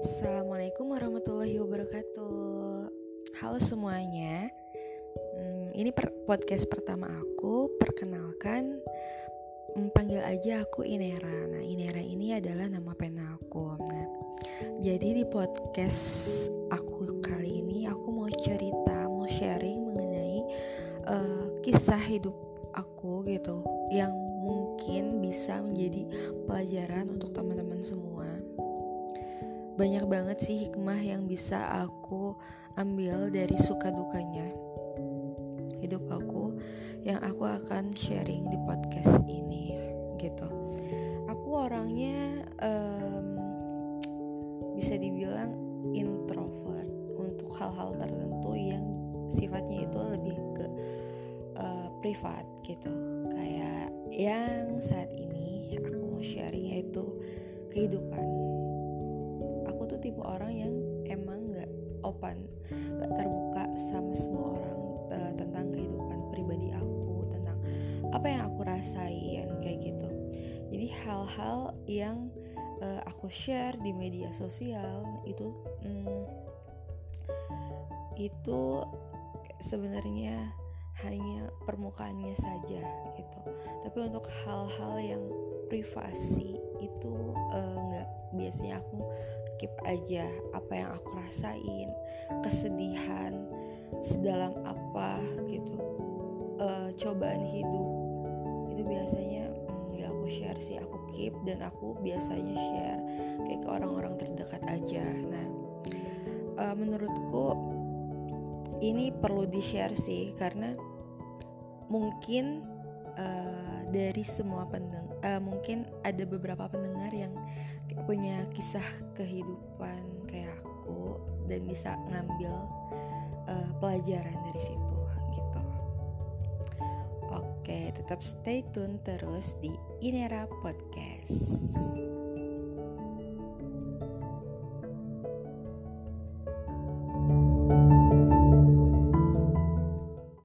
Assalamualaikum warahmatullahi wabarakatuh. Halo semuanya. Hmm, ini per podcast pertama aku. Perkenalkan, hmm, panggil aja aku Inera. Nah, Inera ini adalah nama pena aku. Nah, jadi di podcast aku kali ini aku mau cerita, mau sharing mengenai uh, kisah hidup aku gitu yang mungkin bisa menjadi pelajaran untuk teman-teman semua banyak banget sih hikmah yang bisa aku ambil dari suka dukanya hidup aku yang aku akan sharing di podcast ini gitu. Aku orangnya um, bisa dibilang introvert untuk hal-hal tertentu yang sifatnya itu lebih ke uh, privat gitu. Kayak yang saat ini aku mau sharing yaitu kehidupan tuh tipe orang yang emang nggak open nggak terbuka sama semua orang uh, tentang kehidupan pribadi aku tentang apa yang aku rasain kayak gitu. Jadi hal-hal yang uh, aku share di media sosial itu hmm, itu sebenarnya hanya permukaannya saja gitu. Tapi untuk hal-hal yang privasi itu uh, nggak biasanya aku keep aja apa yang aku rasain kesedihan sedalam apa gitu uh, cobaan hidup. Itu biasanya nggak aku share sih aku keep dan aku biasanya share kayak ke orang-orang terdekat aja. Nah uh, menurutku ini perlu di share sih karena mungkin uh, dari semua pendengar uh, mungkin ada beberapa pendengar yang punya kisah kehidupan kayak aku dan bisa ngambil uh, pelajaran dari situ gitu. Oke, tetap stay tune terus di Inera Podcast.